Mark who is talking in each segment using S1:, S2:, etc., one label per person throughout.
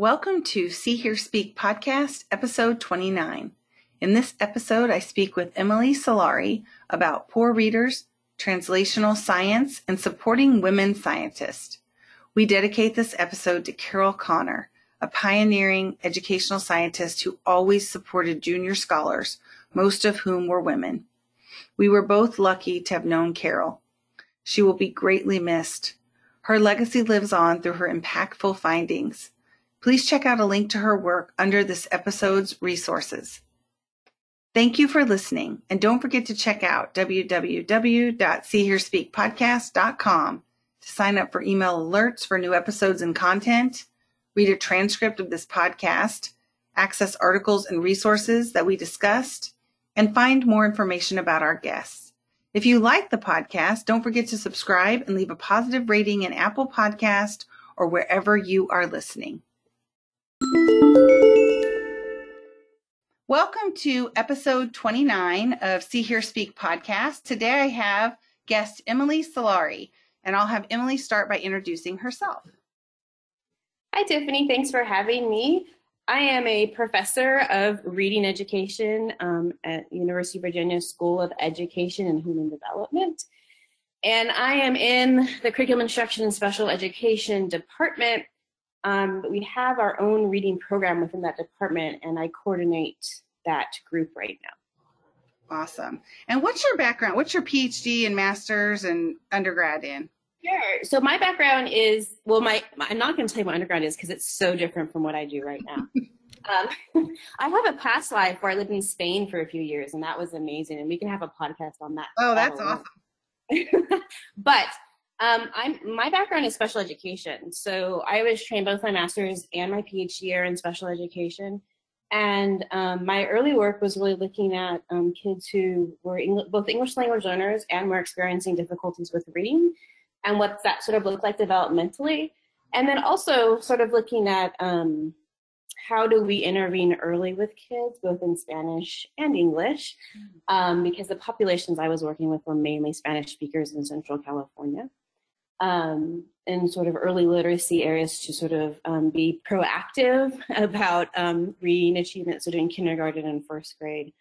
S1: Welcome to See Hear Speak podcast, episode 29. In this episode, I speak with Emily Solari about poor readers, translational science, and supporting women scientists. We dedicate this episode to Carol Connor, a pioneering educational scientist who always supported junior scholars, most of whom were women. We were both lucky to have known Carol. She will be greatly missed. Her legacy lives on through her impactful findings. Please check out a link to her work under this episode's resources. Thank you for listening, and don't forget to check out www.seehearspeakpodcast.com to sign up for email alerts for new episodes and content, read a transcript of this podcast, access articles and resources that we discussed, and find more information about our guests. If you like the podcast, don't forget to subscribe and leave a positive rating in Apple Podcast or wherever you are listening. Welcome to episode 29 of See Hear Speak podcast. Today I have guest Emily Solari, and I'll have Emily start by introducing herself.
S2: Hi, Tiffany. Thanks for having me. I am a professor of reading education um, at University of Virginia School of Education and Human Development. And I am in the Curriculum Instruction and Special Education Department um, but we have our own reading program within that department, and I coordinate that group right now.
S1: Awesome. And what's your background? What's your PhD and master's and undergrad in?
S2: Sure. So my background is well, my, my I'm not going to tell you what undergrad is because it's so different from what I do right now. um, I have a past life where I lived in Spain for a few years, and that was amazing. And we can have a podcast on that.
S1: Oh, that's awesome.
S2: but um, I'm my background is special education, so I was trained both my master's and my PhD year in special education. And um, my early work was really looking at um, kids who were Eng- both English language learners and were experiencing difficulties with reading, and what that sort of looked like developmentally. And then also sort of looking at um, how do we intervene early with kids, both in Spanish and English, um, because the populations I was working with were mainly Spanish speakers in Central California um, in sort of early literacy areas to sort of um, be proactive about um, reading achievement, so doing kindergarten and first grade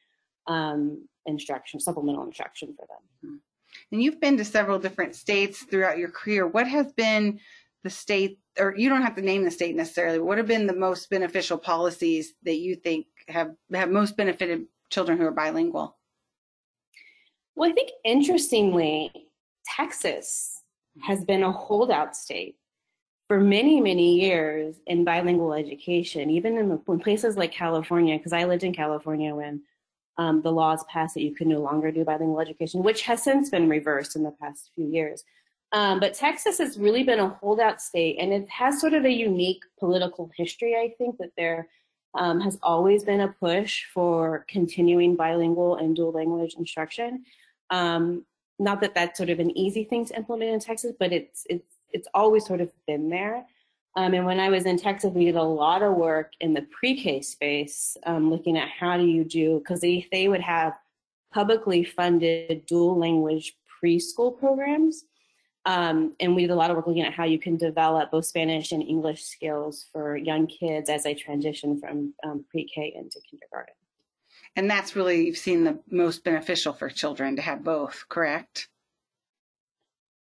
S2: um, instruction, supplemental instruction for them.
S1: Mm-hmm. And you've been to several different states throughout your career. What has been the state, or you don't have to name the state necessarily, what have been the most beneficial policies that you think have, have most benefited children who are bilingual?
S2: Well, I think interestingly, Texas has been a holdout state for many, many years in bilingual education, even in, in places like California, because I lived in California when um, the laws passed that you could no longer do bilingual education, which has since been reversed in the past few years. Um, but Texas has really been a holdout state, and it has sort of a unique political history. I think that there um, has always been a push for continuing bilingual and dual language instruction. Um, not that that's sort of an easy thing to implement in Texas, but it's it's it's always sort of been there. Um, and when I was in Texas, we did a lot of work in the pre-K space, um, looking at how do you do because they they would have publicly funded dual language preschool programs. Um, and we did a lot of work looking at how you can develop both Spanish and English skills for young kids as they transition from um, pre-K into kindergarten.
S1: And that's really, you've seen the most beneficial for children to have both, correct?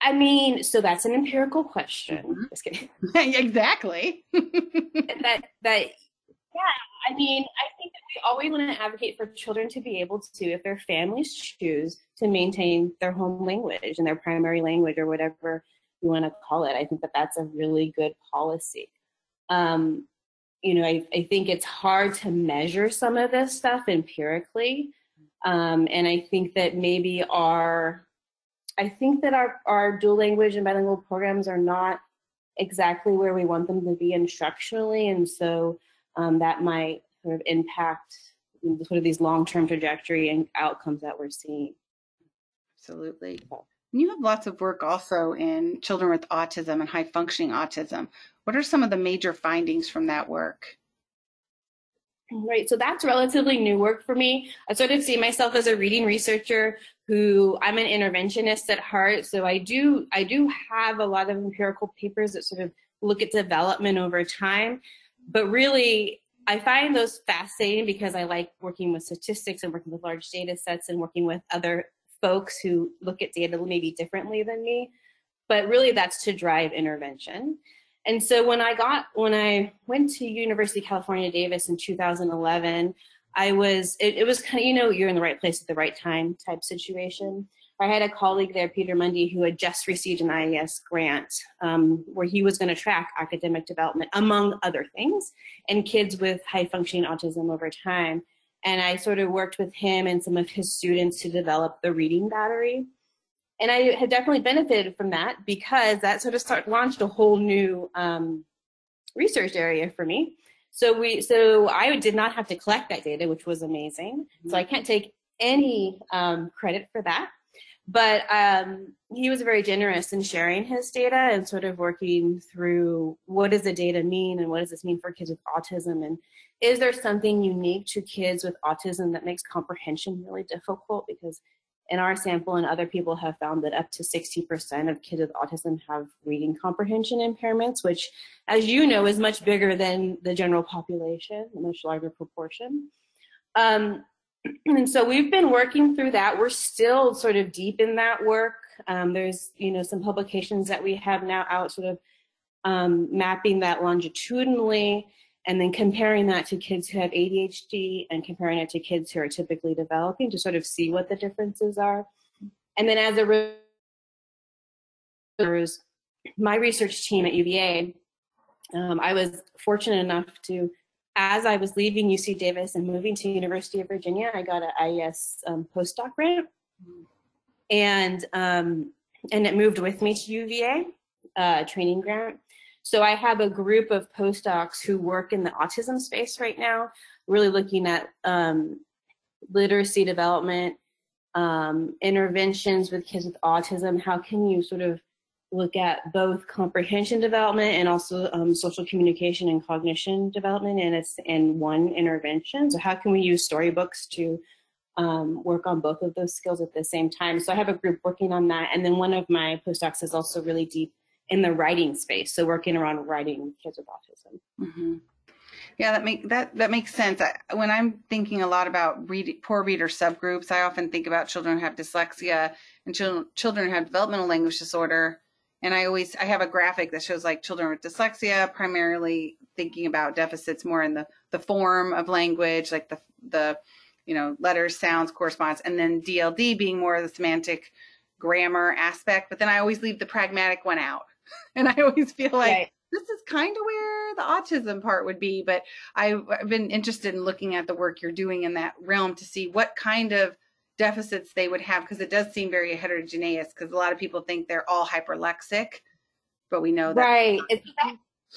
S2: I mean, so that's an empirical question. Mm-hmm. Just kidding.
S1: exactly.
S2: that that yeah, I mean, I think that we always want to advocate for children to be able to, if their families choose to maintain their home language and their primary language or whatever you want to call it. I think that that's a really good policy. Um, you know, I, I think it's hard to measure some of this stuff empirically. Um, and I think that maybe our, I think that our, our dual language and bilingual programs are not exactly where we want them to be instructionally. And so um, that might sort of impact sort of these long-term trajectory and outcomes that we're seeing.
S1: Absolutely. You have lots of work also in children with autism and high functioning autism. What are some of the major findings from that work?
S2: Right, so that's relatively new work for me. I sort of see myself as a reading researcher who I'm an interventionist at heart. So I do I do have a lot of empirical papers that sort of look at development over time. but really, I find those fascinating because I like working with statistics and working with large data sets and working with other folks who look at data maybe differently than me. But really, that's to drive intervention. And so when I got when I went to University of California Davis in 2011, I was it, it was kind of you know you're in the right place at the right time type situation. I had a colleague there, Peter Mundy, who had just received an IES grant um, where he was going to track academic development, among other things, and kids with high functioning autism over time. And I sort of worked with him and some of his students to develop the reading battery. And I had definitely benefited from that because that sort of start, launched a whole new um, research area for me. So we, so I did not have to collect that data, which was amazing. So I can't take any um, credit for that but um, he was very generous in sharing his data and sort of working through what does the data mean and what does this mean for kids with autism and is there something unique to kids with autism that makes comprehension really difficult because in our sample and other people have found that up to 60% of kids with autism have reading comprehension impairments which as you know is much bigger than the general population a much larger proportion um, and so we've been working through that. We're still sort of deep in that work. Um, there's, you know, some publications that we have now out sort of um, mapping that longitudinally and then comparing that to kids who have ADHD and comparing it to kids who are typically developing to sort of see what the differences are. And then as a my research team at UVA, um, I was fortunate enough to as I was leaving UC Davis and moving to University of Virginia, I got an IES um, postdoc grant, and um, and it moved with me to UVA, uh, training grant. So I have a group of postdocs who work in the autism space right now, really looking at um, literacy development, um, interventions with kids with autism. How can you sort of look at both comprehension development and also um, social communication and cognition development and it's in one intervention. So how can we use storybooks to um, work on both of those skills at the same time? So I have a group working on that. And then one of my postdocs is also really deep in the writing space. So working around writing kids with autism.
S1: Mm-hmm. Yeah, that make that that makes sense. I, when I'm thinking a lot about read, poor reader subgroups, I often think about children who have dyslexia and children children who have developmental language disorder and I always I have a graphic that shows like children with dyslexia, primarily thinking about deficits more in the the form of language, like the the you know letters, sounds, corresponds, and then DLD being more of the semantic grammar aspect. But then I always leave the pragmatic one out, and I always feel like. Right. This is kind of where the autism part would be, but I've been interested in looking at the work you're doing in that realm to see what kind of deficits they would have because it does seem very heterogeneous because a lot of people think they're all hyperlexic but we know that
S2: right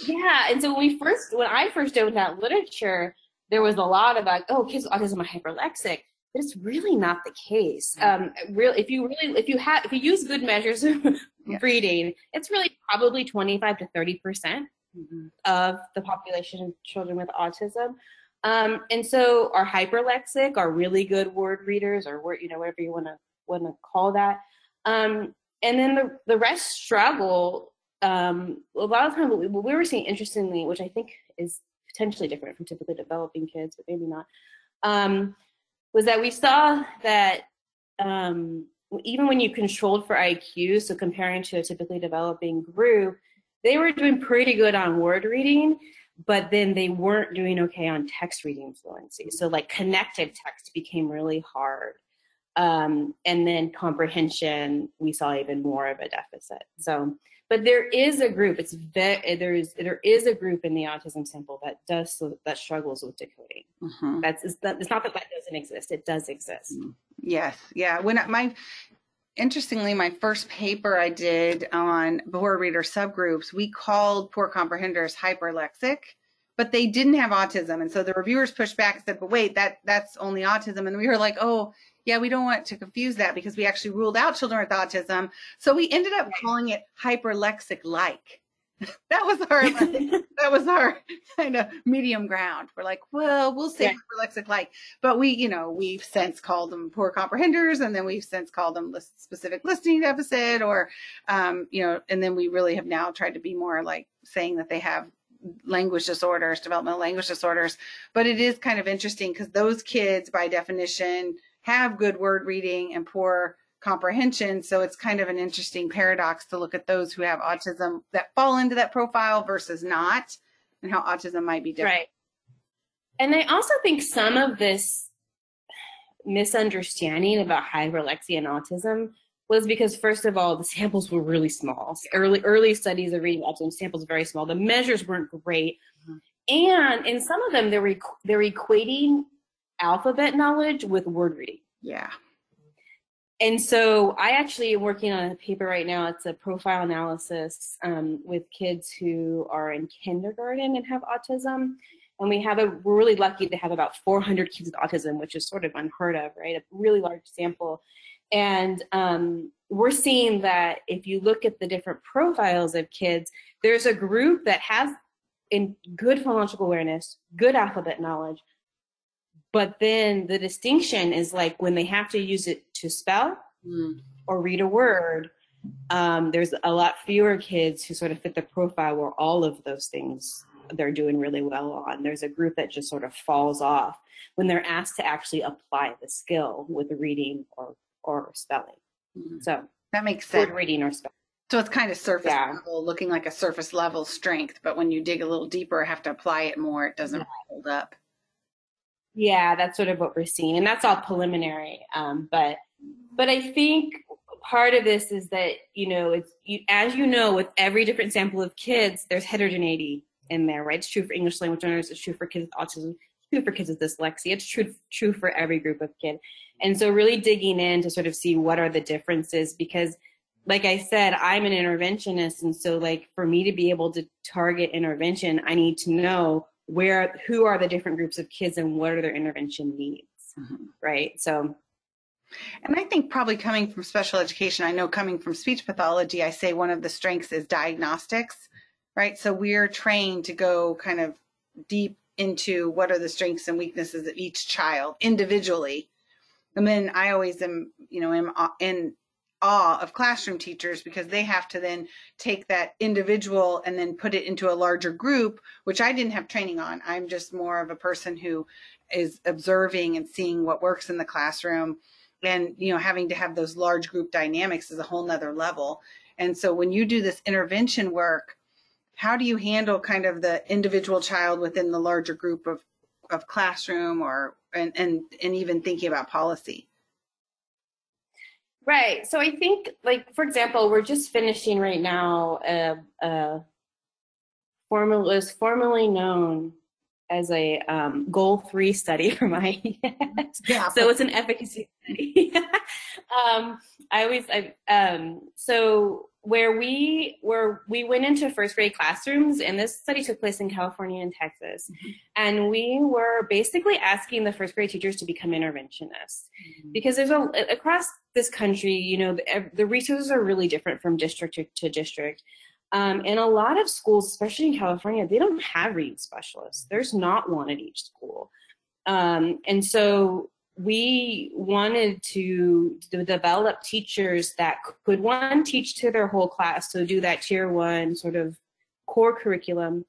S2: yeah and so when we first when i first opened that literature there was a lot about oh kids with autism are hyperlexic but it's really not the case mm-hmm. um real if you really if you have if you use good measures yeah. reading it's really probably 25 to 30 percent mm-hmm. of the population of children with autism um, and so our hyperlexic, are really good word readers, or word, you know, whatever you want to want to call that. Um, and then the the rest struggle. Um, a lot of times, what we, what we were seeing interestingly, which I think is potentially different from typically developing kids, but maybe not, um, was that we saw that um, even when you controlled for IQ, so comparing to a typically developing group, they were doing pretty good on word reading but then they weren't doing okay on text reading fluency. So like connected text became really hard. Um, and then comprehension, we saw even more of a deficit. So, but there is a group. It's very there's there is a group in the autism sample that does that struggles with decoding. Mm-hmm. That's it's, it's not that that doesn't exist. It does exist. Mm-hmm.
S1: Yes, yeah. When my interestingly, my first paper I did on poor reader subgroups, we called poor comprehenders hyperlexic, but they didn't have autism. And so the reviewers pushed back and said, but wait, that that's only autism. And we were like, oh, yeah, we don't want to confuse that because we actually ruled out children with autism. So we ended up calling it hyperlexic like. that was our that was our kind of medium ground. We're like, well, we'll say yeah. lexic like, but we, you know, we've since called them poor comprehenders, and then we've since called them list, specific listening deficit, or, um, you know, and then we really have now tried to be more like saying that they have language disorders, developmental language disorders. But it is kind of interesting because those kids, by definition, have good word reading and poor comprehension. So it's kind of an interesting paradox to look at those who have autism that fall into that profile versus not, and how autism might be different.
S2: Right. And I also think some of this misunderstanding about hyperlexia and autism was because first of all the samples were really small early early studies of reading autism samples very small the measures weren't great mm-hmm. and in some of them they were they're equating alphabet knowledge with word reading.
S1: Yeah.
S2: And so i actually am working on a paper right now. It's a profile analysis um, with kids who are in kindergarten and have autism. And we have a we're really lucky to have about 400 kids with autism which is sort of unheard of right? A really large sample. And um, we're seeing that if you look at the different profiles of kids there's a group that has in good phonological awareness good alphabet knowledge but then the distinction is like when they have to use it to spell mm. or read a word um, there's a lot fewer kids who sort of fit the profile where all of those things they're doing really well on. There's a group that just sort of falls off when they're asked to actually apply the skill with reading or or spelling. Mm-hmm. So
S1: that makes sense.
S2: reading or spelling.
S1: So it's kind of surface yeah. level, looking like a surface level strength, but when you dig a little deeper, have to apply it more, it doesn't yeah. hold up.
S2: Yeah, that's sort of what we're seeing, and that's all preliminary. Um, but but I think part of this is that you know it's you, as you know with every different sample of kids, there's heterogeneity in there, right? It's true for English language learners. It's true for kids with autism. It's true for kids with dyslexia. It's true true for every group of kid. And so, really digging in to sort of see what are the differences because, like I said, I'm an interventionist, and so like for me to be able to target intervention, I need to know where who are the different groups of kids and what are their intervention needs, mm-hmm. right? So.
S1: And I think probably coming from special education, I know coming from speech pathology, I say one of the strengths is diagnostics right? So we're trained to go kind of deep into what are the strengths and weaknesses of each child individually. And then I always am, you know, am in awe of classroom teachers because they have to then take that individual and then put it into a larger group, which I didn't have training on. I'm just more of a person who is observing and seeing what works in the classroom. And, you know, having to have those large group dynamics is a whole nother level. And so when you do this intervention work, how do you handle kind of the individual child within the larger group of, of classroom or and, and and even thinking about policy
S2: right. So i think like for example we're just finishing right now a, a formal is formally known as a um, goal three study for my yeah. so it's an efficacy study um, i always i um, so where we where we went into first grade classrooms and this study took place in california and texas mm-hmm. and we were basically asking the first grade teachers to become interventionists mm-hmm. because there's a across this country you know the, the resources are really different from district to, to district um, and a lot of schools especially in california they don't have reading specialists. There's not one at each school. Um, and so we wanted to, develop teachers that could one teach to their whole class so do that tier one sort of core curriculum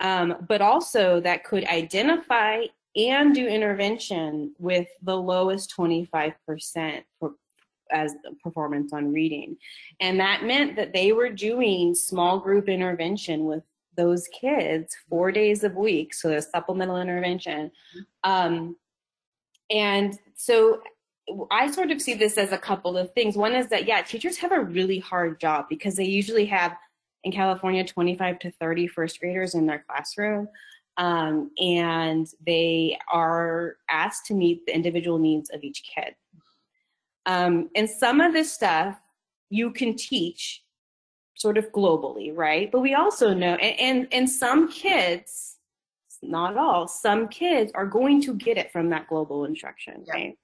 S2: um, but also that could identify and do intervention with the lowest 25% for, as performance on reading and that meant that they were doing small group intervention with those kids four days a week so a supplemental intervention um, and so I sort of see this as a couple of things. One is that, yeah, teachers have a really hard job because they usually have in California 25 to 30 first graders in their classroom. Um, and they are asked to meet the individual needs of each kid. Um, and some of this stuff you can teach sort of globally, right? But we also know, and, and, and some kids, not all, some kids are going to get it from that global instruction, yeah. right?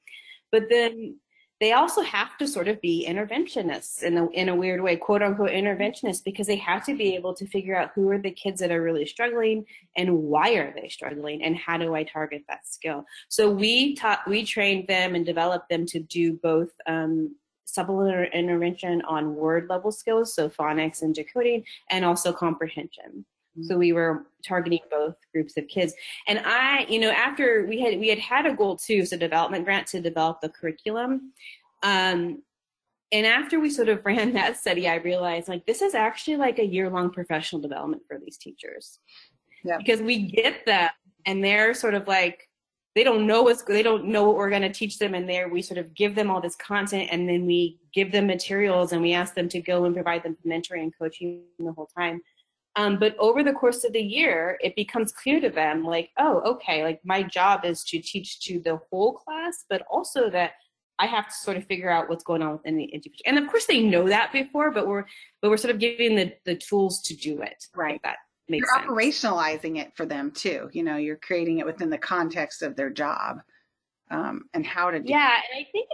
S2: But then they also have to sort of be interventionists in a, in a weird way, quote unquote interventionists, because they have to be able to figure out who are the kids that are really struggling and why are they struggling and how do I target that skill. So we taught, we trained them and developed them to do both um, supplemental intervention on word level skills, so phonics and decoding, and also comprehension. So we were targeting both groups of kids. And I, you know, after we had we had had a goal two, so development grant to develop the curriculum. Um, and after we sort of ran that study, I realized like this is actually like a year long professional development for these teachers. Yeah. Because we get them and they're sort of like they don't know what's they don't know what we're going to teach them and there we sort of give them all this content and then we give them materials and we ask them to go and provide them mentoring and coaching the whole time um, but over the course of the year it becomes clear to them like oh okay like my job is to teach to the whole class but also that i have to sort of figure out what's going on within the education and of course they know that before but we're but we're sort of giving the the tools to do it
S1: right
S2: that
S1: makes
S2: you're
S1: sense. operationalizing it for them too. You know, you're creating it within the context of their job um, and how to do.
S2: Yeah, and I think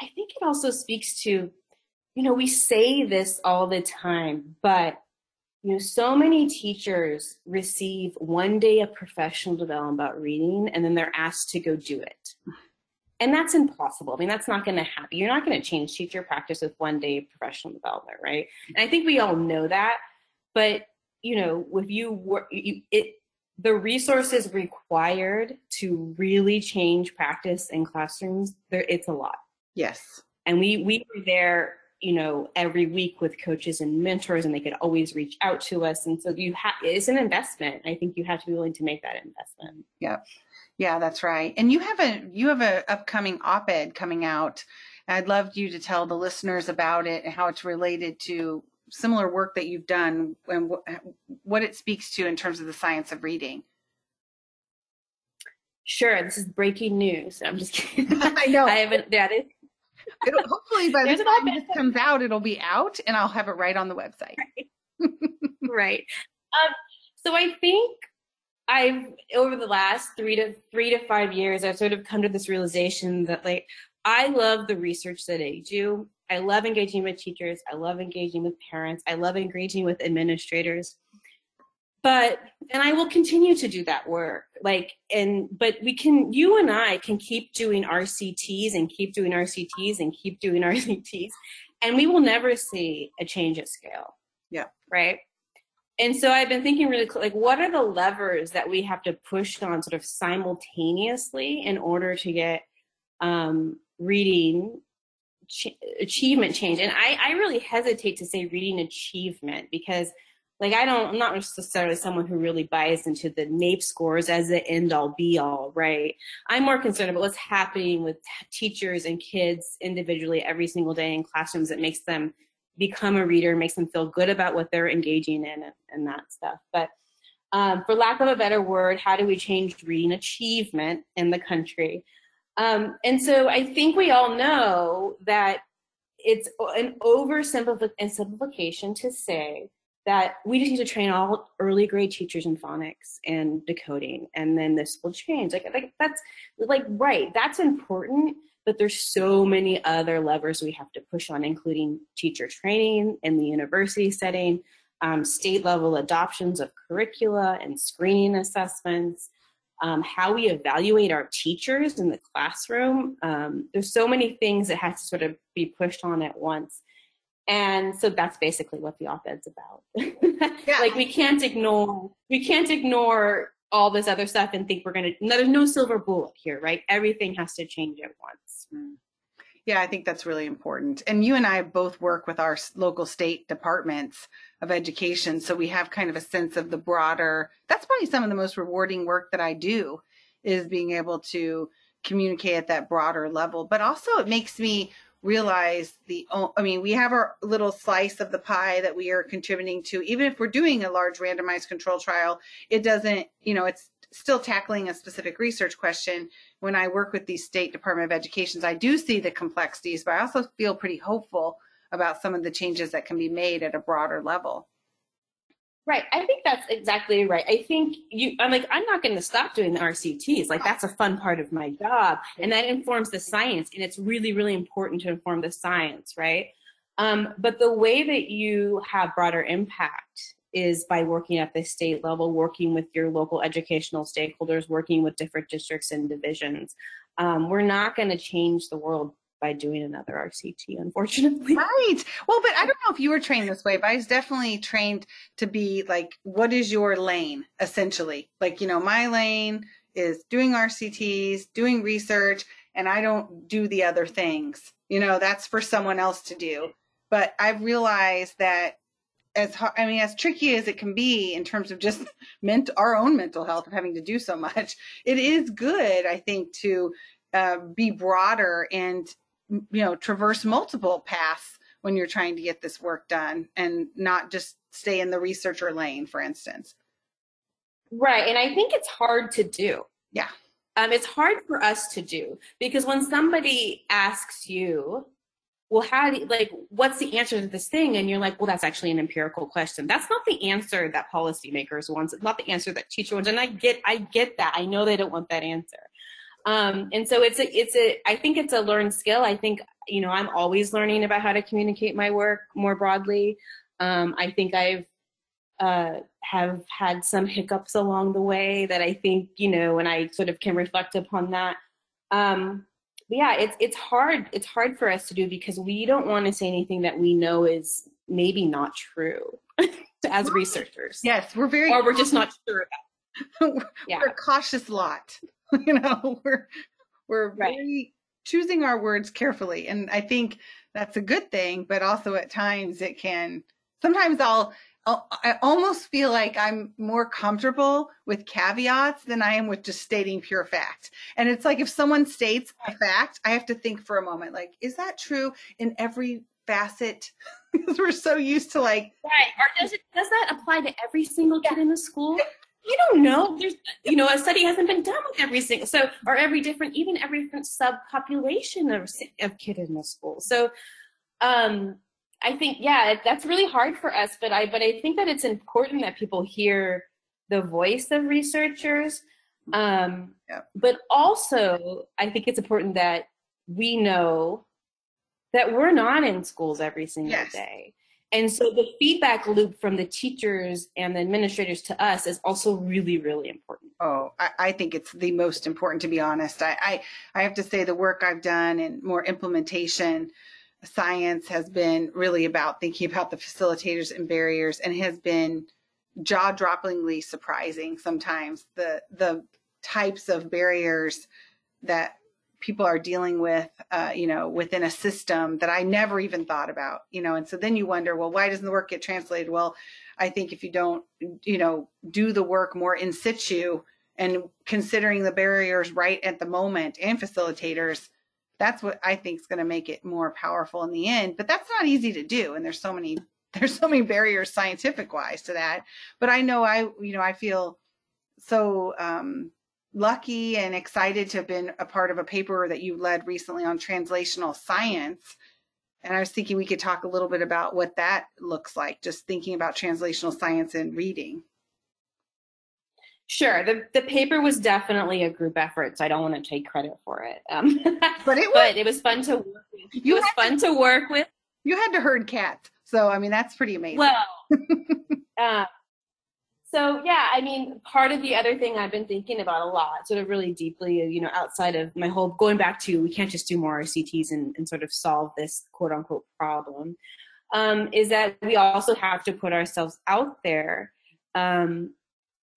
S2: I think it also speaks to, you know, we say this all the time, but you know, so many teachers receive one day of professional development about reading, and then they're asked to go do it. And that's impossible. I mean, that's not going to happen. You're not going to change teacher practice with one day of professional development, right? And I think we all know that. But you know, if you work, you, it, the resources required to really change practice in classrooms, there, it's a lot.
S1: Yes.
S2: And we, we were there, you know, every week with coaches and mentors and they could always reach out to us. And so you have, it's an investment. I think you have to be willing to make that investment.
S1: Yep. Yeah, that's right. And you have a, you have a upcoming op-ed coming out. I'd love you to tell the listeners about it and how it's related to similar work that you've done and what it speaks to in terms of the science of reading.
S2: Sure, this is breaking news. I'm just kidding.
S1: I know.
S2: I haven't. Yeah, it,
S1: it'll, hopefully by the time this comes out, it'll be out, and I'll have it right on the website.
S2: Right. right. Um, so I think I've over the last three to three to five years, I've sort of come to this realization that like I love the research that I do. I love engaging with teachers. I love engaging with parents. I love engaging with administrators. But, and I will continue to do that work. Like, and, but we can, you and I can keep doing RCTs and keep doing RCTs and keep doing RCTs, and we will never see a change at scale.
S1: Yeah.
S2: Right. And so I've been thinking really like, what are the levers that we have to push on sort of simultaneously in order to get um, reading ch- achievement change. And I, I really hesitate to say reading achievement because like I don't, I'm not necessarily someone who really buys into the NAEP scores as the end all be all, right? I'm more concerned about what's happening with teachers and kids individually every single day in classrooms that makes them become a reader, makes them feel good about what they're engaging in and, and that stuff. But um, for lack of a better word, how do we change reading achievement in the country? Um, and so I think we all know that it's an oversimplification to say that we just need to train all early grade teachers in phonics and decoding, and then this will change. Like, like that's like right, that's important, but there's so many other levers we have to push on, including teacher training in the university setting, um, state level adoptions of curricula and screening assessments, um, how we evaluate our teachers in the classroom. Um, there's so many things that has to sort of be pushed on at once. And so that's basically what the op-ed's about. yeah. Like we can't ignore, we can't ignore all this other stuff and think we're going to, there's no silver bullet here, right? Everything has to change at once. Mm.
S1: Yeah, I think that's really important. And you and I both work with our local state departments of education. So we have kind of a sense of the broader, that's probably some of the most rewarding work that I do is being able to communicate at that broader level. But also it makes me realize the, I mean, we have our little slice of the pie that we are contributing to. Even if we're doing a large randomized control trial, it doesn't, you know, it's still tackling a specific research question. When I work with these state Department of Educations, I do see the complexities, but I also feel pretty hopeful about some of the changes that can be made at a broader level.
S2: Right. I think that's exactly right. I think you, I'm like, I'm not going to stop doing the RCTs. Like, that's a fun part of my job. And that informs the science. And it's really, really important to inform the science, right? Um, but the way that you have broader impact is by working at the state level, working with your local educational stakeholders, working with different districts and divisions. Um, we're not going to change the world by doing another RCT, unfortunately.
S1: Right. Well, but I don't know if you were trained this way, but I was definitely trained to be like, what is your lane, essentially? Like, you know, my lane is doing RCTs, doing research, and I don't do the other things. You know, that's for someone else to do. But I've realized that as hard, I mean, as tricky as it can be in terms of just ment- our own mental health of having to do so much, it is good, I think, to uh, be broader and you know traverse multiple paths when you're trying to get this work done and not just stay in the researcher lane, for instance.
S2: Right, and I think it's hard to do.
S1: Yeah.
S2: Um, it's hard for us to do because when somebody asks you, well, how do you, like, what's the answer to this thing? And you're like, well, that's actually an empirical question. That's not the answer that policymakers want. It's not the answer that teacher wants. And I get, I get that. I know they don't want that answer. Um, and so it's a, it's a, I think it's a learned skill. I think, you know, I'm always learning about how to communicate my work more broadly. Um, I think I've, uh, have had some hiccups along the way that I think, you know, and I sort of can reflect upon that. Um, but yeah, it's it's hard. It's hard for us to do because we don't want to say anything that we know is maybe not true as researchers.
S1: Yes, we're very
S2: or we're just not sure
S1: about. yeah. we're a cautious lot. you know, we're we're right. very choosing our words carefully, and I think that's a good thing. But also at times it can. Sometimes I'll I almost feel like I'm more comfortable with caveats than I am with just stating pure fact. And it's like if someone states a fact, I have to think for a moment, like, is that true in every facet? because we're so used to like
S2: Right. Or does it does that apply to every single kid in the school? You don't know. There's you know, a study hasn't been done with every single so or every different even every different subpopulation of of kid in the school. So um I think yeah, that's really hard for us, but I but I think that it's important that people hear the voice of researchers. Um, yeah. But also, I think it's important that we know that we're not in schools every single yes. day. And so the feedback loop from the teachers and the administrators to us is also really, really important.
S1: Oh, I, I think it's the most important to be honest. I, I, I have to say the work I've done and more implementation science has been really about thinking about the facilitators and barriers and has been jaw-droppingly surprising sometimes the the types of barriers that people are dealing with uh, you know within a system that i never even thought about you know and so then you wonder well why doesn't the work get translated well i think if you don't you know do the work more in situ and considering the barriers right at the moment and facilitators that's what I think is going to make it more powerful in the end. But that's not easy to do, and there's so many there's so many barriers scientific wise to that. But I know I you know I feel so um, lucky and excited to have been a part of a paper that you led recently on translational science. And I was thinking we could talk a little bit about what that looks like, just thinking about translational science and reading.
S2: Sure, the the paper was definitely a group effort, so I don't want to take credit for it. Um,
S1: but it was,
S2: but it was fun to work with. It was fun to, to, work with.
S1: You had to herd cats, so I mean that's pretty amazing.
S2: Well, uh, so yeah, I mean, part of the other thing I've been thinking about a lot, sort of really deeply, you know, outside of my whole going back to we can't just do more RCTs and, and sort of solve this quote unquote problem, um, is that we also have to put ourselves out there. Um,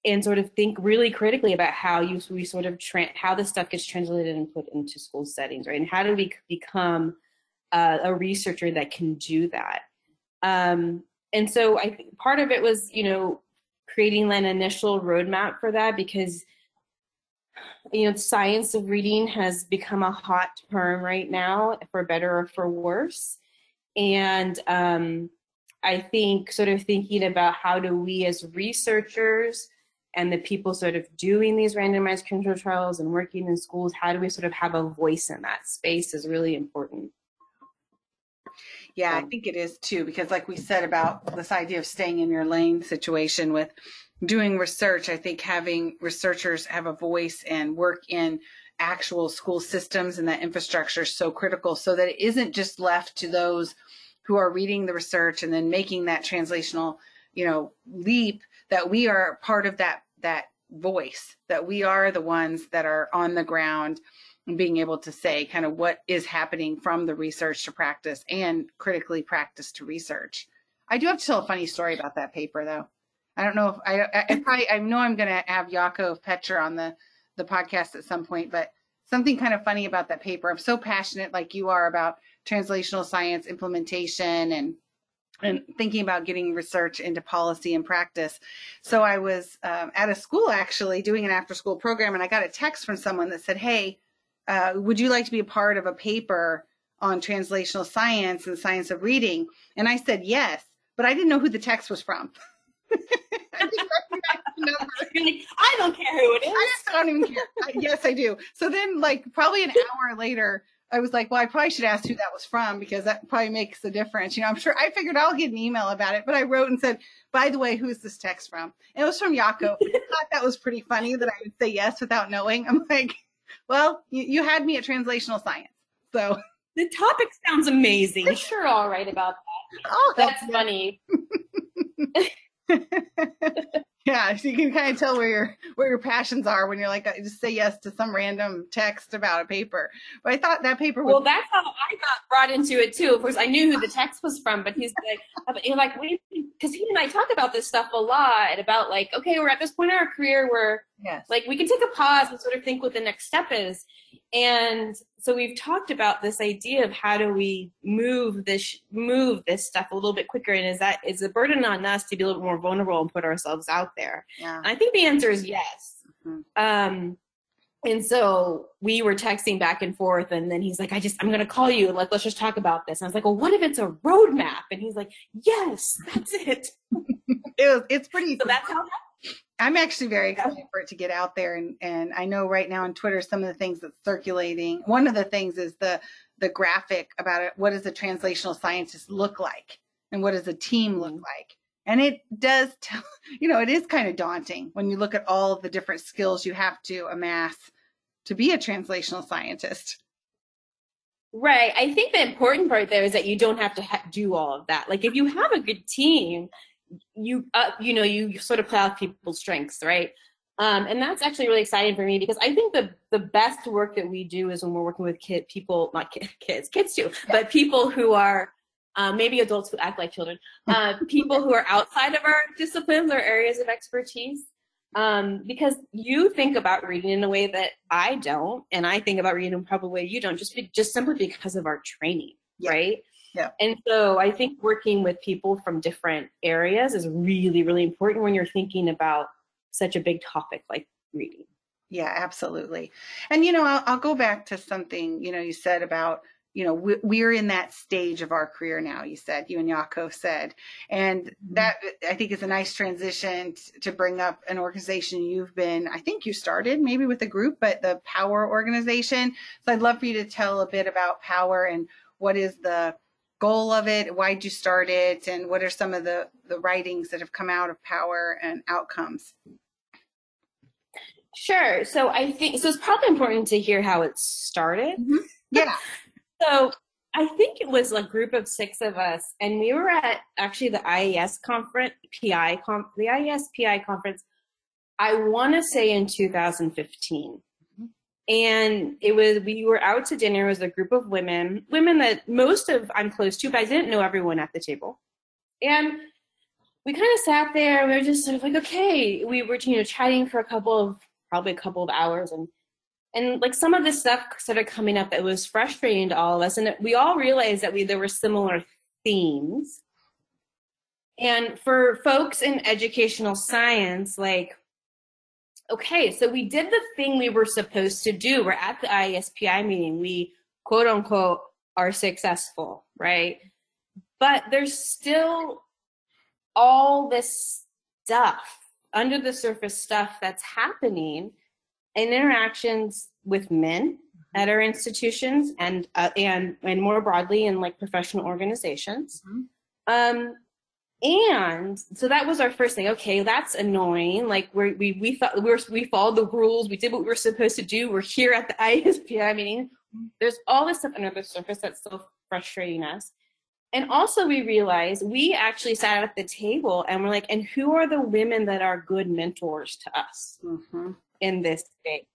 S2: and sort of think really critically about how you we sort of tra- how this stuff gets translated and put into school settings, right? And how do we become uh, a researcher that can do that? Um, and so I think part of it was, you know, creating an initial roadmap for that because you know science of reading has become a hot term right now for better or for worse and um, i think sort of thinking about how do we as researchers and the people sort of doing these randomized control trials and working in schools, how do we sort of have a voice in that space is really important.
S1: Yeah, I um, think it is too, because like we said about this idea of staying in your lane situation with doing research, I think having researchers have a voice and work in actual school systems and that infrastructure is so critical so that it isn't just left to those who are reading the research and then making that translational, you know, leap that we are part of that that voice that we are the ones that are on the ground being able to say kind of what is happening from the research to practice and critically practice to research. I do have to tell a funny story about that paper though. I don't know if I, I, I probably, I know I'm going to have Yaakov Petscher on the, the podcast at some point, but something kind of funny about that paper. I'm so passionate like you are about translational science implementation and and thinking about getting research into policy and practice. So I was um, at a school actually doing an after school program, and I got a text from someone that said, "Hey, uh, would you like to be a part of a paper on translational science and science of reading?" And I said yes, but I didn't know who the text was from.
S2: I, I don't care who it is.
S1: I just don't even care. I, yes, I do. So then, like, probably an hour later, I was like, well, I probably should ask who that was from because that probably makes a difference. You know, I'm sure I figured I'll get an email about it, but I wrote and said, by the way, who's this text from? And it was from Yako. I thought that was pretty funny that I would say yes without knowing. I'm like, well, you, you had me at translational science. So
S2: the topic sounds amazing. Sure, all right about that. Oh, that's, that's funny.
S1: yeah, so you can kind of tell where your where your passions are when you're like, uh, just say yes to some random text about a paper. But I thought that paper.
S2: well, that's how I got brought into it too. Of course, I knew who the text was from, but he's like, you're like, because he and I talk about this stuff a lot about like, okay, we're at this point in our career where, yes. like, we can take a pause and sort of think what the next step is, and so we've talked about this idea of how do we move this move this stuff a little bit quicker and is that is a burden on us to be a little bit more vulnerable and put ourselves out there yeah. i think the answer is yes mm-hmm. um and so we were texting back and forth and then he's like i just i'm going to call you like let's just talk about this and i was like well what if it's a roadmap and he's like yes that's it
S1: it was it's pretty
S2: so that's how
S1: I'm actually very excited for it to get out there, and and I know right now on Twitter some of the things that's circulating. One of the things is the the graphic about it. What does a translational scientist look like, and what does a team look mm-hmm. like? And it does tell, you know, it is kind of daunting when you look at all of the different skills you have to amass to be a translational scientist.
S2: Right. I think the important part there is that you don't have to ha- do all of that. Like if you have a good team, you uh, you know you sort of play off people's strengths right um, and that's actually really exciting for me because I think the the best work that we do is when we're working with kid people, not kid, kids, kids too, but people who are uh, maybe adults who act like children, uh, people who are outside of our disciplines or areas of expertise. Um, because you think about reading in a way that I don't, and I think about reading in probably a way you don't, just be, just simply because of our training, yeah. right?
S1: Yeah.
S2: And so I think working with people from different areas is really, really important when you're thinking about such a big topic like reading.
S1: Yeah, absolutely. And, you know, I'll, I'll go back to something, you know, you said about, you know, we, we're in that stage of our career now, you said, you and Yako said. And mm-hmm. that I think is a nice transition to bring up an organization you've been, I think you started maybe with a group, but the Power organization. So I'd love for you to tell a bit about Power and what is the goal of it? Why'd you start it? And what are some of the, the writings that have come out of power and outcomes?
S2: Sure. So I think so. It's probably important to hear how it started.
S1: Mm-hmm. Yeah.
S2: so I think it was a group of six of us, and we were at actually the IES conference, PI, com- the IES PI conference. I want to say in 2015 and it was we were out to dinner it was a group of women women that most of i'm close to but i didn't know everyone at the table and we kind of sat there we were just sort of like okay we were you know chatting for a couple of probably a couple of hours and and like some of this stuff started coming up that was frustrating to all of us and we all realized that we there were similar themes and for folks in educational science like okay, so we did the thing we were supposed to do. We're at the IES PI meeting. We quote unquote are successful, right? But there's still all this stuff, under the surface stuff that's happening in interactions with men at our institutions and uh, and and more broadly in like professional organizations. Mm-hmm. Um, and so that was our first thing. Okay, that's annoying. Like we we we thought we were we followed the rules. We did what we were supposed to do. We're here at the IES PI meeting. There's all this stuff under the surface that's so frustrating us. And also we realized we actually sat at the table and we're like, and who are the women that are good mentors to us mm-hmm. In this space?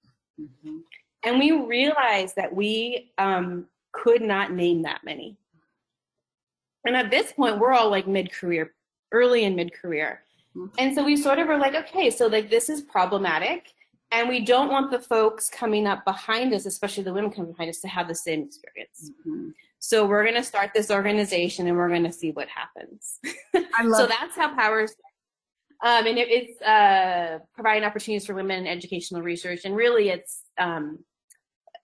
S2: Mm-hmm. And we realized that we um, could not name that many. And at this point, we're all like mid career, early in mid career. Mm-hmm. And so we sort of were like, okay, so like this is problematic. And we don't want the folks coming up behind us, especially the women coming behind us, to have the same experience. Mm-hmm. So we're going to start this organization and we're going to see what happens. so that's how Powers. Um, and it, it's uh, providing opportunities for women in educational research, and really, it's um,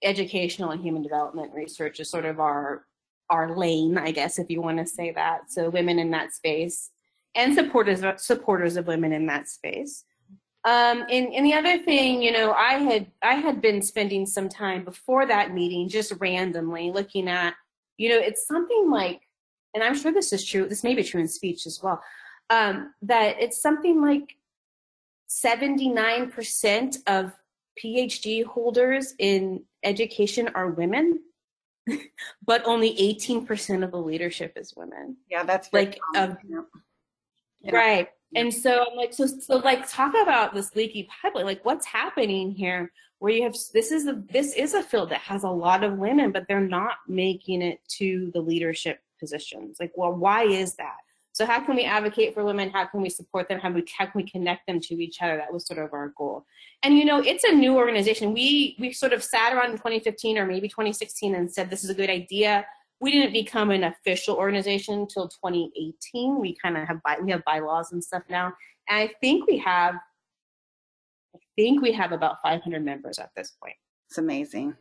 S2: educational and human development research is sort of our our lane, I guess, if you want to say that. So women in that space and supporters supporters of women in that space. Um, and, and the other thing, you know, I had I had been spending some time before that meeting just randomly looking at, you know, it's something like, and I'm sure this is true. This may be true in speech as well. Um, that it's something like 79% of PhD holders in education are women, but only 18% of the leadership is women.
S1: Yeah, that's
S2: like, um, yeah. right. And so I'm like, so, so like, talk about this leaky pipeline. Like, what's happening here? Where you have this is a this is a field that has a lot of women, but they're not making it to the leadership positions. Like, well, why is that? So how can we advocate for women? How can we support them? How, we, how can we connect them to each other? That was sort of our goal. And you know, it's a new organization. We we sort of sat around in 2015 or maybe 2016 and said this is a good idea we didn't become an official organization until 2018. We kind of have by, we have bylaws and stuff now, and I think we have I think we have about 500 members at this point.
S1: It's amazing.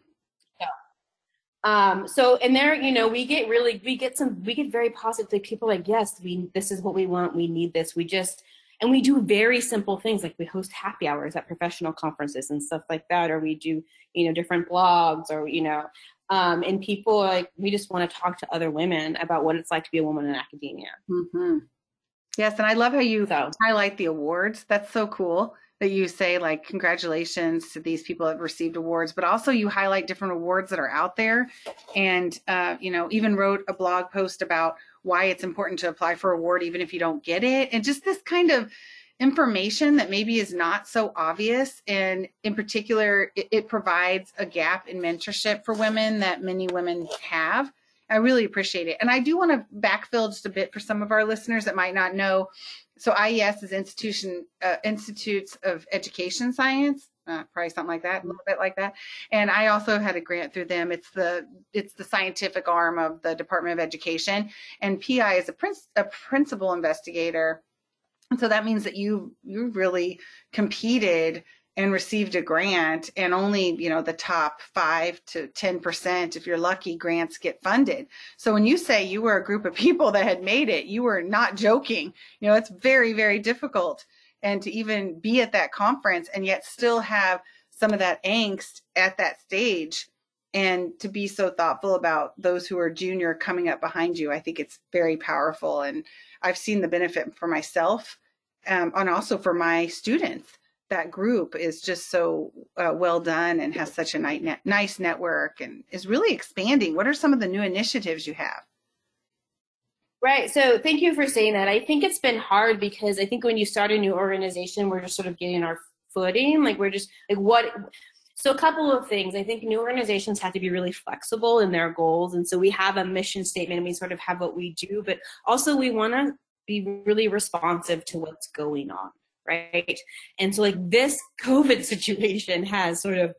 S2: Um, so and there, you know, we get really we get some we get very positive people like yes, we this is what we want. We need this. We just and we do very simple things like we host happy hours at professional conferences and stuff like that or we do you know different blogs or you know um, and people like we just want to talk to other women about what it's like to be a woman in academia
S1: mm-hmm. yes and i love how you so. highlight the awards that's so cool that you say like congratulations to these people that received awards but also you highlight different awards that are out there and uh, you know even wrote a blog post about why it's important to apply for award even if you don't get it and just this kind of information that maybe is not so obvious. And in particular, it, it, provides a gap in mentorship for women that many women have. I really appreciate it. And I do want to backfill just a bit for some of our listeners that might not know. So IES is institution uh, Institutes of Education Science. Uh, probably something like that, a little bit like that. And I also had a grant through them. It's the it's the scientific arm of the Department of Education, and PI is a, princ- a principal investigator and so that means that you you really competed and received a grant and only you know the top 5 to 10% if you're lucky grants get funded. So when you say you were a group of people that had made it you were not joking. You know it's very very difficult and to even be at that conference and yet still have some of that angst at that stage and to be so thoughtful about those who are junior coming up behind you i think it's very powerful and i've seen the benefit for myself um, and also for my students that group is just so uh, well done and has such a nice, nice network and is really expanding what are some of the new initiatives you have
S2: Right. So thank you for saying that. I think it's been hard because I think when you start a new organization, we're just sort of getting our footing. Like we're just like what so a couple of things. I think new organizations have to be really flexible in their goals. And so we have a mission statement and we sort of have what we do, but also we want to be really responsive to what's going on. Right. And so like this COVID situation has sort of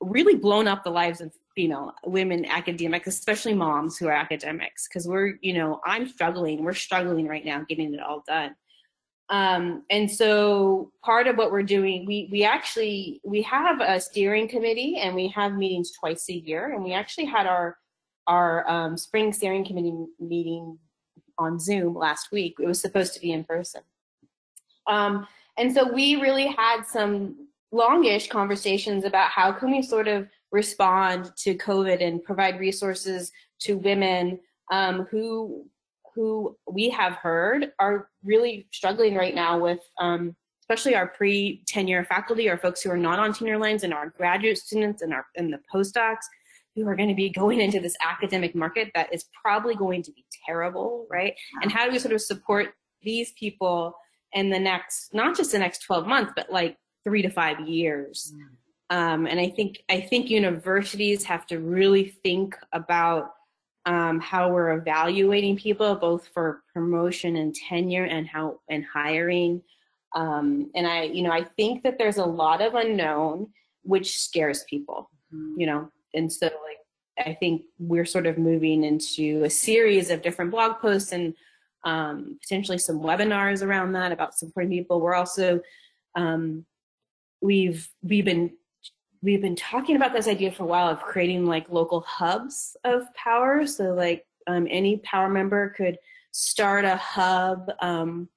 S2: really blown up the lives of female women academics especially moms who are academics because we're you know i'm struggling we're struggling right now getting it all done um, and so part of what we're doing, we, we actually, we have a steering committee and we have meetings twice a year. And we actually had our, our um, spring steering committee meeting on Zoom last week. It was supposed to be in person. Um, and so we really had some longish conversations about how can we sort of respond to COVID and provide resources to women um, who who we have heard are really struggling right now with, um, especially our pre-tenure faculty or folks who are not on tenure lines and our graduate students and our and the postdocs who are going to be going into this academic market that is probably going to be terrible, right? And how do we sort of support these people in the next, not just the next 12 months, but like three to five years? Um, and I think I think universities have to really think about um, how we're evaluating people, both for promotion and tenure, and how and hiring. Um, and I, you know, I think that there's a lot of unknown, which scares people. Mm-hmm. You know, and so like I think we're sort of moving into a series of different blog posts and um, potentially some webinars around that about supporting people. We're also um, we've we've been we've been talking about this idea for a while of creating like local hubs of power. So like um, any power member could start a hub um,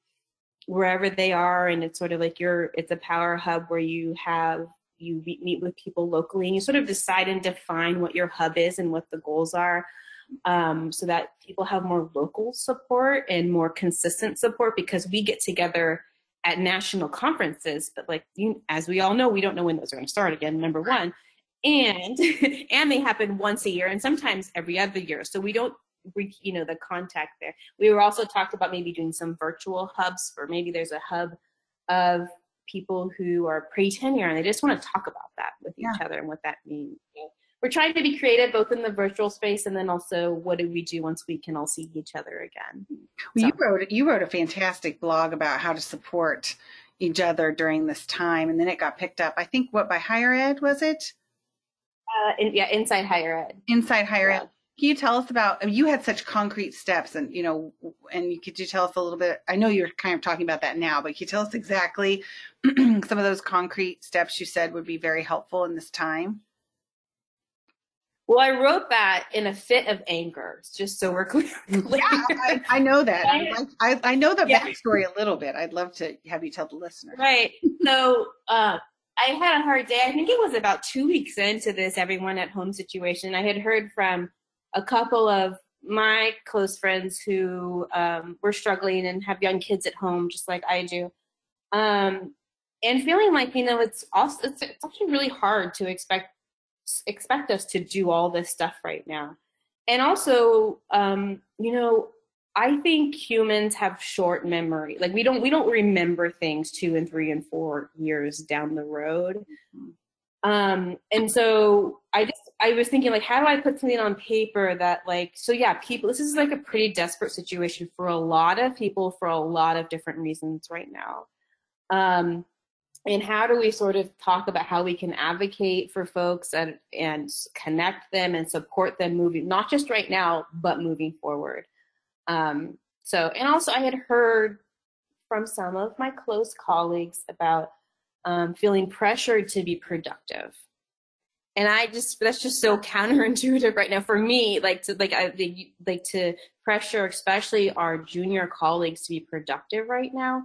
S2: wherever they are, and it's sort of like your it's a power hub where you have you meet with people locally and you sort of decide and define what your hub is and what the goals are um, so that people have more local support and more consistent support because we get together at national conferences, but like you, as we all know, we don't know when those are going to start again. Number one, and and they happen once a year and sometimes every other year. So we don't reach, you know, the contact there. We were also talked about maybe doing some virtual hubs, or maybe there's a hub of people who are pre-tenure and they just want to talk about that with yeah. each other and what that means we're trying to be creative both in the virtual space and then also what do we do once we can all see each other again.
S1: Well, so. you wrote you wrote a fantastic blog about how to support each other during this time, and then it got picked up. I think what by Higher Ed was it?
S2: Uh, in, yeah, Inside Higher Ed.
S1: Inside Higher yeah. Ed. Can you tell us about? You had such concrete steps, and you know, and could you tell us a little bit? I know you're kind of talking about that now, but can you tell us exactly some of those concrete steps you said would be very helpful in this time?
S2: Well, I wrote that in a fit of anger, just so we're clear.
S1: yeah, I, I, know that. I, I, know the yeah. backstory a little bit. I'd love to have you tell the listener.
S2: Right. So uh, I had a hard day. I think it was about two weeks into this everyone at home situation. I had heard from a couple of my close friends who um, were struggling and have young kids at home, just like I do. Um, and feeling like, you know, it's also, it's, it's actually really hard to expect expect us to do all this stuff right now. And also, um, you know, I think humans have short memory. Like we don't we don't remember things two and three and four years down the road. Um, and so I just I was thinking like, how do I put something on paper that like so yeah, people this is like a pretty desperate situation for a lot of people for a lot of different reasons right now. Um, and how do we sort of talk about how we can advocate for folks and, and connect them and support them moving not just right now but moving forward? Um, so and also i had heard from some of my close colleagues about um, feeling pressured to be productive. And i just that's just so counterintuitive right now for me like to like i like to pressure especially our junior colleagues to be productive right now.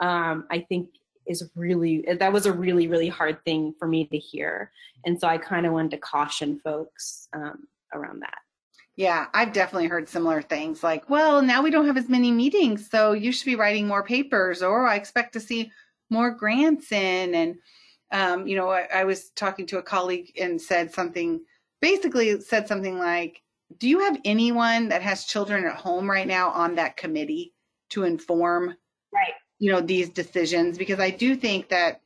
S2: Mm. um, i think is really that was a really really hard thing for me to hear. And so i kind of wanted to caution folks um, around that.
S1: Yeah i've definitely heard similar things like well now we don't have as many meetings so you should be writing more papers or i expect to see more grants in. And um, you know I, I was talking to a colleague and said something basically said something like do you have anyone that has children at home right now on that committee to inform
S2: right
S1: you know these decisions because I do think that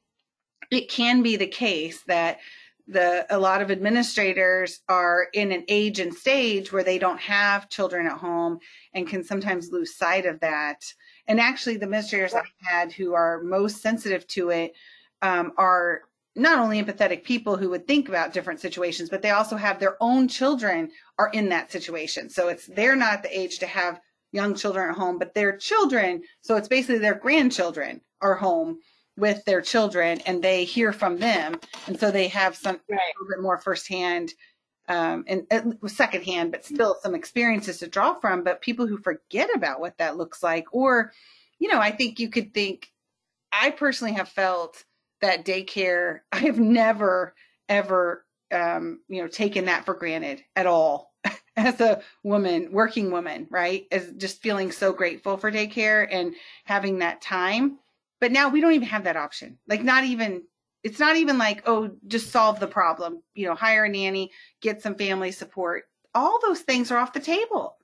S1: it can be the case that the a lot of administrators are in an age and stage where they don't have children at home and can sometimes lose sight of that. And actually, the administrators I've had who are most sensitive to it um, are not only empathetic people who would think about different situations, but they also have their own children are in that situation. So it's they're not the age to have young children at home, but their children, so it's basically their grandchildren are home with their children and they hear from them. And so they have some right. a little bit more firsthand um, and uh, secondhand, but still some experiences to draw from. But people who forget about what that looks like, or, you know, I think you could think, I personally have felt that daycare, I have never, ever, um, you know, taken that for granted at all as a woman, working woman, right? As just feeling so grateful for daycare and having that time. But now we don't even have that option. Like, not even, it's not even like, oh, just solve the problem, you know, hire a nanny, get some family support. All those things are off the table.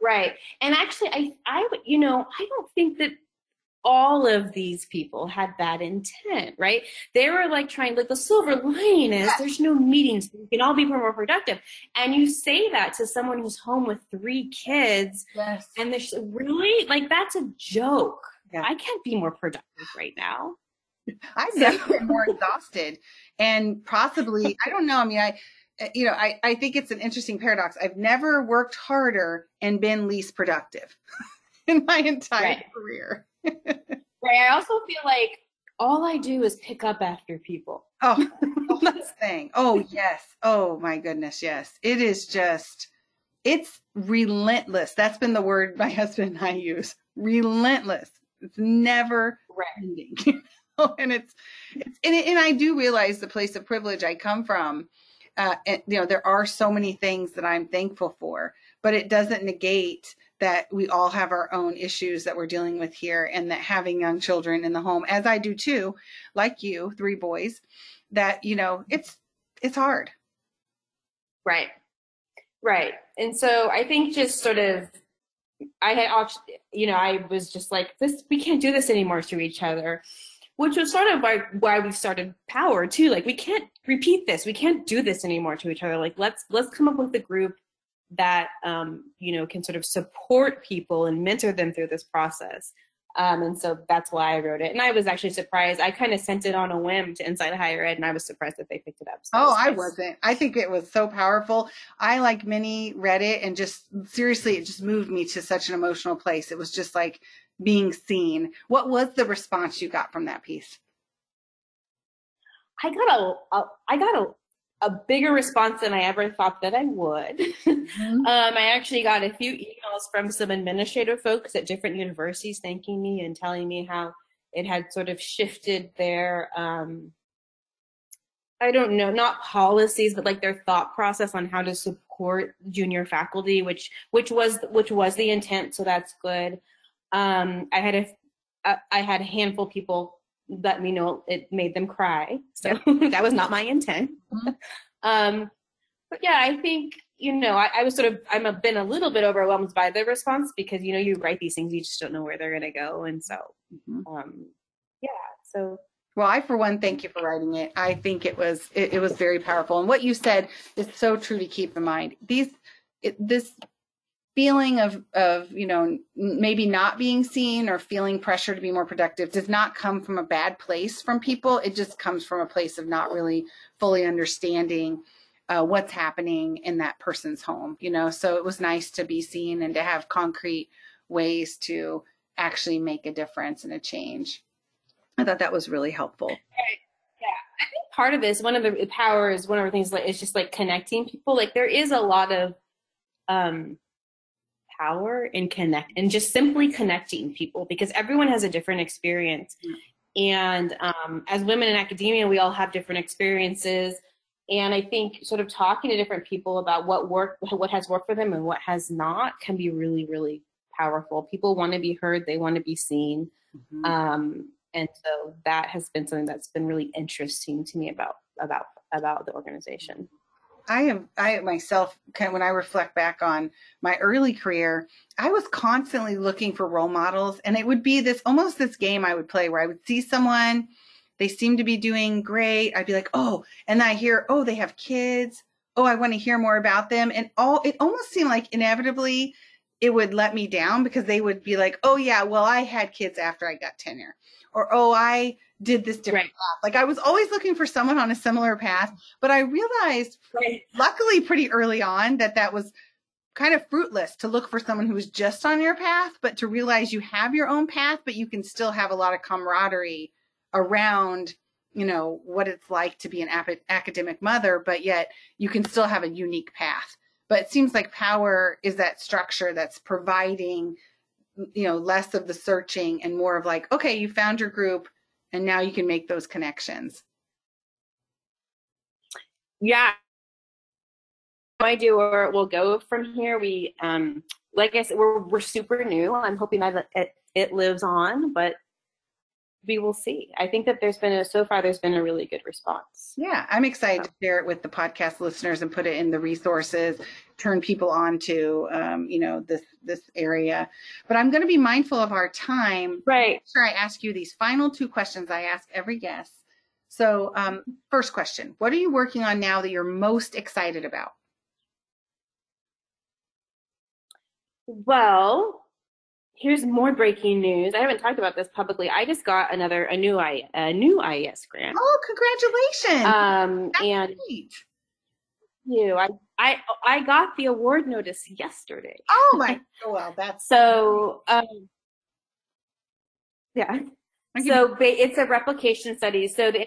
S2: Right. And actually, I, I, you know, I don't think that all of these people had bad intent, right? They were like trying, like the silver lining is there's no meetings, you can all be more productive. And you say that to someone who's home with three kids,
S1: Yes.
S2: and they're really like that's a joke.
S1: Yeah.
S2: I can't be more productive right now.
S1: I've never been more exhausted and possibly, I don't know. I mean, I, uh, you know, I, I think it's an interesting paradox. I've never worked harder and been least productive in my entire
S2: Right.
S1: career.
S2: Right. I also feel like all I do is pick up after people.
S1: Oh, the thing. Oh, yes. Oh, my goodness. Yes. It is just, it's relentless. That's been the word my husband and I use. Relentless. It's never
S2: Right.
S1: ending. you know? and it's, it's and, it, and I do realize the place of privilege I come from. Uh, and, you know, there are so many things that I'm thankful for, but it doesn't negate that we all have our own issues that we're dealing with here, and that having young children in the home, as I do too, like you, three boys, that you know, it's it's hard.
S2: Right. Right. And so I think just sort of I had you know, I was just like this we can't do this anymore to each other. Which was sort of why why we started power too. Like we can't repeat this. We can't do this anymore to each other. Like let's let's come up with a group that um, you know can sort of support people and mentor them through this process. Um, and so that's why I wrote it. And I was actually surprised. I kind of sent it on a whim to Inside Higher Ed, and I was surprised that they picked it up. So
S1: Oh,
S2: it
S1: I
S2: nice.
S1: wasn't. I think it was so powerful. I like many read it and just seriously, it just moved me to such an emotional place. It was just like being seen. What was the response you got from that piece?
S2: I got a, a I got a, a bigger response than I ever thought that I would. um, I actually got a few emails from some administrative folks at different universities thanking me and telling me how it had sort of shifted their um, I don't know, not policies, but like their thought process on how to support junior faculty, which which was which was the intent. So that's good. Um, I had a I had a handful of people let me know it made them cry. So that was not my intent.
S1: Mhm.
S2: um, but yeah, I think you know I, I was sort of I'm a, been a little bit overwhelmed by the response because you know you write these things you just don't know where they're gonna go, and so
S1: Mhm.
S2: um, yeah. So
S1: Well, I for one thank you for writing it. I think it was it, it was very powerful, and what you said is so true to keep in mind. These it, this feeling of of you know maybe not being seen or feeling pressure to be more productive does not come from a bad place from people. It just comes from a place of not really fully understanding uh, what's happening in that person's home. You know, so it was nice to be seen and to have concrete ways to actually make a difference and a change. I thought that was really helpful.
S2: yeah I think part of this, one of the power is one of the things like it's just like connecting people. Like there is a lot of um power in connect and just simply connecting people because everyone has a different experience. And um, as women in academia, we all have different experiences. And I think sort of talking to different people about what work, what has worked for them and what has not can be really, really powerful. People want to be heard. They want to be seen.
S1: Mhm.
S2: Um, and so that has been something that's been really interesting to me about about about the organization.
S1: I am I myself kind of, when I reflect back on my early career, I was constantly looking for role models and it would be this almost this game I would play where I would see someone they seem to be doing great. I'd be like, "Oh," and then I hear, "Oh, they have kids. Oh, I want to hear more about them." And all it almost seemed like inevitably it would let me down because they would be like, "Oh yeah, well I had kids after I got tenure." Or, "Oh, I did this different
S2: Right.
S1: path." Like I was always looking for someone on a similar path, but I realized
S2: Right.
S1: luckily pretty early on that that was kind of fruitless to look for someone who was just on your path, but to realize you have your own path, but you can still have a lot of camaraderie around, you know, what it's like to be an ap- academic mother, but yet you can still have a unique path. But it seems like power is that structure that's providing, you know, less of the searching and more of like, okay, you found your group and now you can make those connections.
S2: Yeah. No do where we'll go from here. We, um, like I said, we're we're super new. I'm hoping that it, it lives on, but we will see. I think that there's been a so far there's been a really good response.
S1: Yeah, I'm excited to share it with the podcast listeners and put it in the resources, turn people on to um, you know this this area. But I'm going to be mindful of our time.
S2: Right.
S1: Sure, I ask you these final two questions I ask every guest. So, um, first question: What are you working on now that you're most excited about?
S2: Well, here's more breaking news. I haven't talked about this publicly. I just got another a new I a new IES grant.
S1: Oh, congratulations!
S2: Um,
S1: That's
S2: and
S1: great.
S2: you, I I I got the award notice yesterday.
S1: Oh my, oh, well, that's
S2: So, um, yeah. So ba- it's a replication study. So the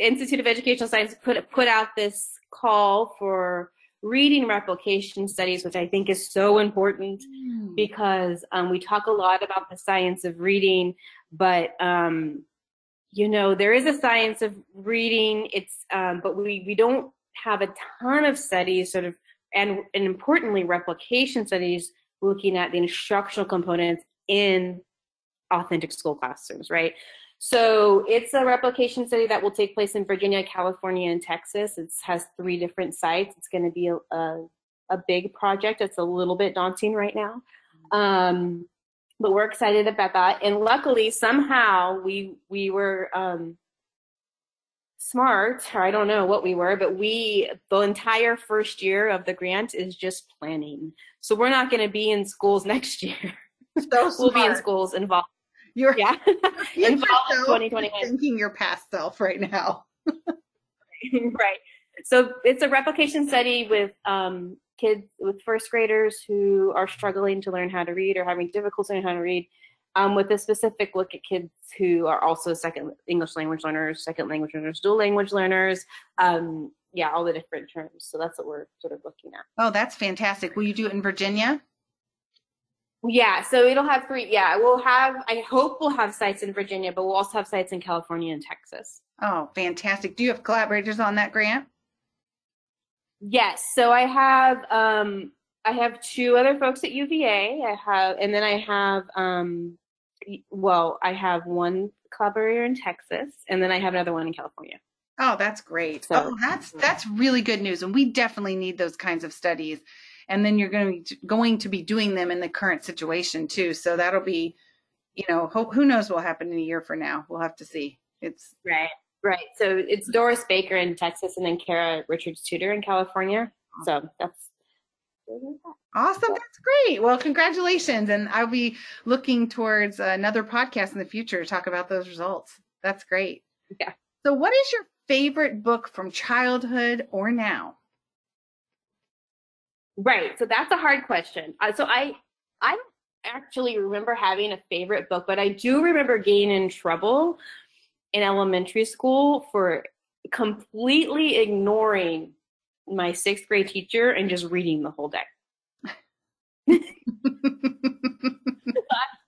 S2: Institute of Educational Science put put out this call for reading replication studies, which I think is so important
S1: Hmm.
S2: because um, we talk a lot about the science of reading, but um, you know there is a science of reading. It's um, but we we don't have a ton of studies, sort of, and and importantly, replication studies looking at the instructional components in authentic school classrooms, right? So it's a replication study that will take place in Virginia, California, and Texas. It has three different sites. It's going to be a, a, a big project. It's a little bit daunting right now. Um, but we're excited about that. And luckily, somehow we we were um, smart, or I don't know what we were, but we the entire first year of the grant is just planning. So we're not going to be in schools next year.
S1: so
S2: we'll be in schools involved.
S1: You're
S2: Yeah,
S1: you're
S2: involved in 2021.
S1: thinking your past self right now.
S2: right. So it's a replication study with um, kids, with first graders who are struggling to learn how to read or having difficulty learning how to read, um, with a specific look at kids who are also second English language learners, second language learners, dual language learners. Um, yeah, all the different terms. So that's what we're sort of looking at.
S1: Oh, that's fantastic. Will you do it in Virginia?
S2: Yeah, so it'll have three. Yeah, we'll have. I hope we'll have sites in Virginia, but we'll also have sites in California and Texas.
S1: Oh, fantastic. Do you have collaborators on that grant?
S2: Yes. So I have um I have two other folks at UVA. I have and then I have um well, I have one collaborator in Texas and then I have another one in California.
S1: Oh, that's great.
S2: So-
S1: oh, that's that's really good news, and we definitely need those kinds of studies. And then you're going to going to be doing them in the current situation too. So that'll be, you know, ho- who knows what will happen in a year from now? We'll have to see. It's
S2: Right. Right. So it's Doris Baker in Texas and then Cara Richards-Tutor in California. So that's
S1: awesome. That's great. Well, congratulations, and I'll be looking towards another podcast in the future to talk about those results. That's great.
S2: Yeah.
S1: So, what is your favorite book from childhood or now?
S2: Right. So that's a hard question. Uh, so I I don't actually remember having a favorite book, but I do remember getting in trouble in elementary school for completely ignoring my sixth grade teacher and just reading the whole day.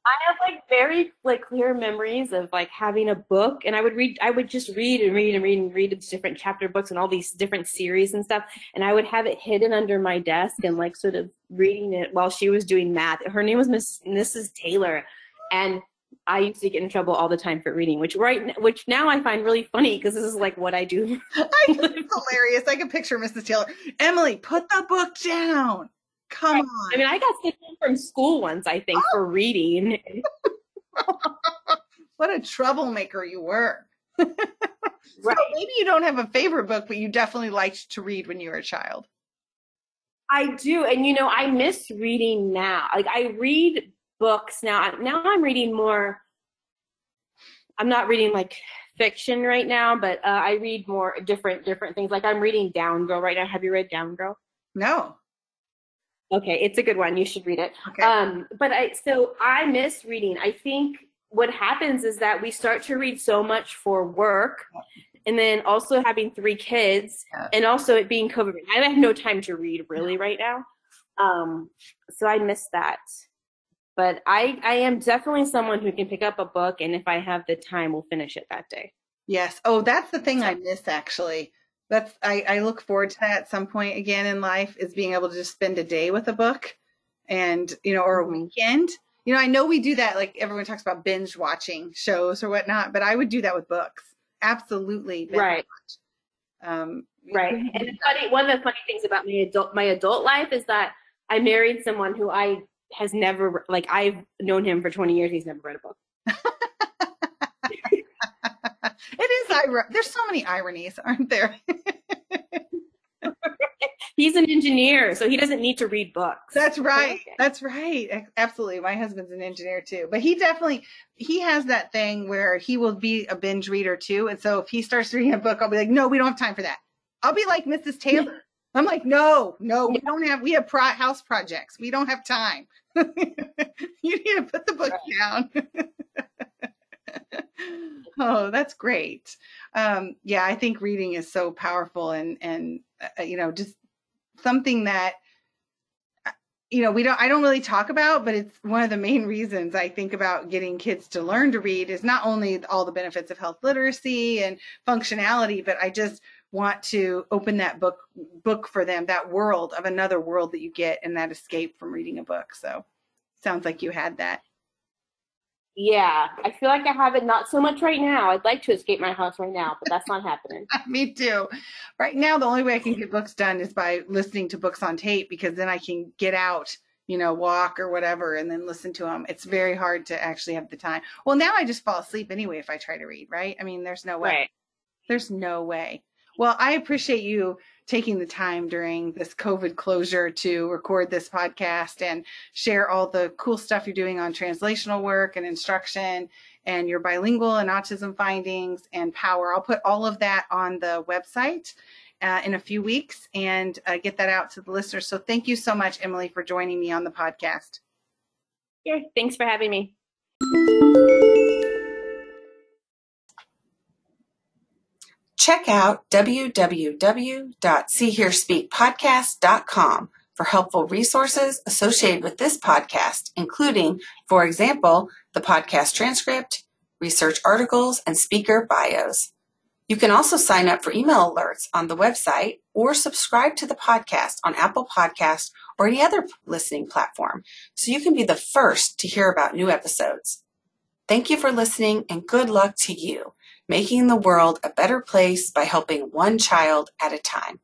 S2: I have like very like clear memories of like having a book and I would read I would just read and read and read and read different chapter books and all these different series and stuff and I would have it hidden under my desk and like sort of reading it while she was doing math. Her name was Miss Mrs. Taylor and I used to get in trouble all the time for reading, which right which now I find really funny because this is like what I do.
S1: I hilarious. I can picture Mrs. Taylor. Emily, put the book down. Come on.
S2: I mean, I got sent home from school once, I think, for reading.
S1: what a troublemaker you were.
S2: Right.
S1: So maybe you don't have a favorite book, but you definitely liked to read when you were a child.
S2: I do, and you know, I miss reading now. Like I read books now. Now I'm reading more. I'm not reading like fiction right now, but uh, I read more different different things. Like I'm reading Down Girl right now. Have you read Down Girl?
S1: No.
S2: Okay, it's a good one. You should read it.
S1: Okay.
S2: Um, but I so I miss reading. I think what happens is that we start to read so much for work, and then also having three kids,
S1: Yeah.
S2: and also it being COVID. I have no time to read really right now, um, so I miss that. But I I am definitely someone who can pick up a book, and if I have the time, we'll finish it that day.
S1: yes. Oh, that's the thing I miss actually. That's I, I look forward to that at some point again in life is being able to just spend a day with a book and you know or a
S2: Mhm.
S1: weekend You know, I know we do that. Like everyone talks about binge watching shows or whatnot, but I would do that with books. Absolutely.
S2: Right. Um, right. And it's funny. One of the funny things about my adult my adult life is that I married someone who I has never like I've known him for 20 years. He's never read a book.
S1: it is. There's so many ironies, aren't there?
S2: He's an engineer, so he doesn't need to read books.
S1: That's right. Okay. That's right. Absolutely. My husband's an engineer too, but he definitely he has that thing where he will be a binge reader too. And so if he starts reading a book, I'll be like, "No, we don't have time for that." I'll be like Mrs. Taylor. I'm like, "No, no, we don't have. We have pro- house projects. We don't have time. you need to put the book right. down." oh, that's great. Um, yeah, I think reading is so powerful and and uh, you know just something that uh, you know we don't i don't really talk about but it's one of the main reasons i think about getting kids to learn to read is not only all the benefits of health literacy and functionality but i just want to open that book book for them that world of another world that you get and that escape from reading a book so sounds like you had that
S2: yeah, I feel like I have it not so much right now. I'd like to escape my house right now, but that's not happening.
S1: Me too. Right now, the only way I can get books done is by listening to books on tape because then I can get out, you know, walk or whatever and then listen to them. It's very hard to actually have the time. Well, now I just fall asleep anyway if I try to read, right? I mean, there's no way. Right. There's no way. Well, I appreciate you taking the time during this COVID closure to record this podcast and share all the cool stuff you're doing on translational work and instruction and your bilingual and autism findings and power. I'll put all of that on the website uh, in a few weeks and uh, get that out to the listeners. So thank you so much, Emily, for joining me on the podcast.
S2: Yeah, thanks for having me.
S1: Check out www.seehearspeakpodcast.com for helpful resources associated with this podcast, including, for example, the podcast transcript, research articles, and speaker bios. You can also sign up for email alerts on the website or subscribe to the podcast on Apple Podcast or any other listening platform so you can be the first to hear about new episodes. Thank you for listening and good luck to you making the world a better place by helping one child at a time.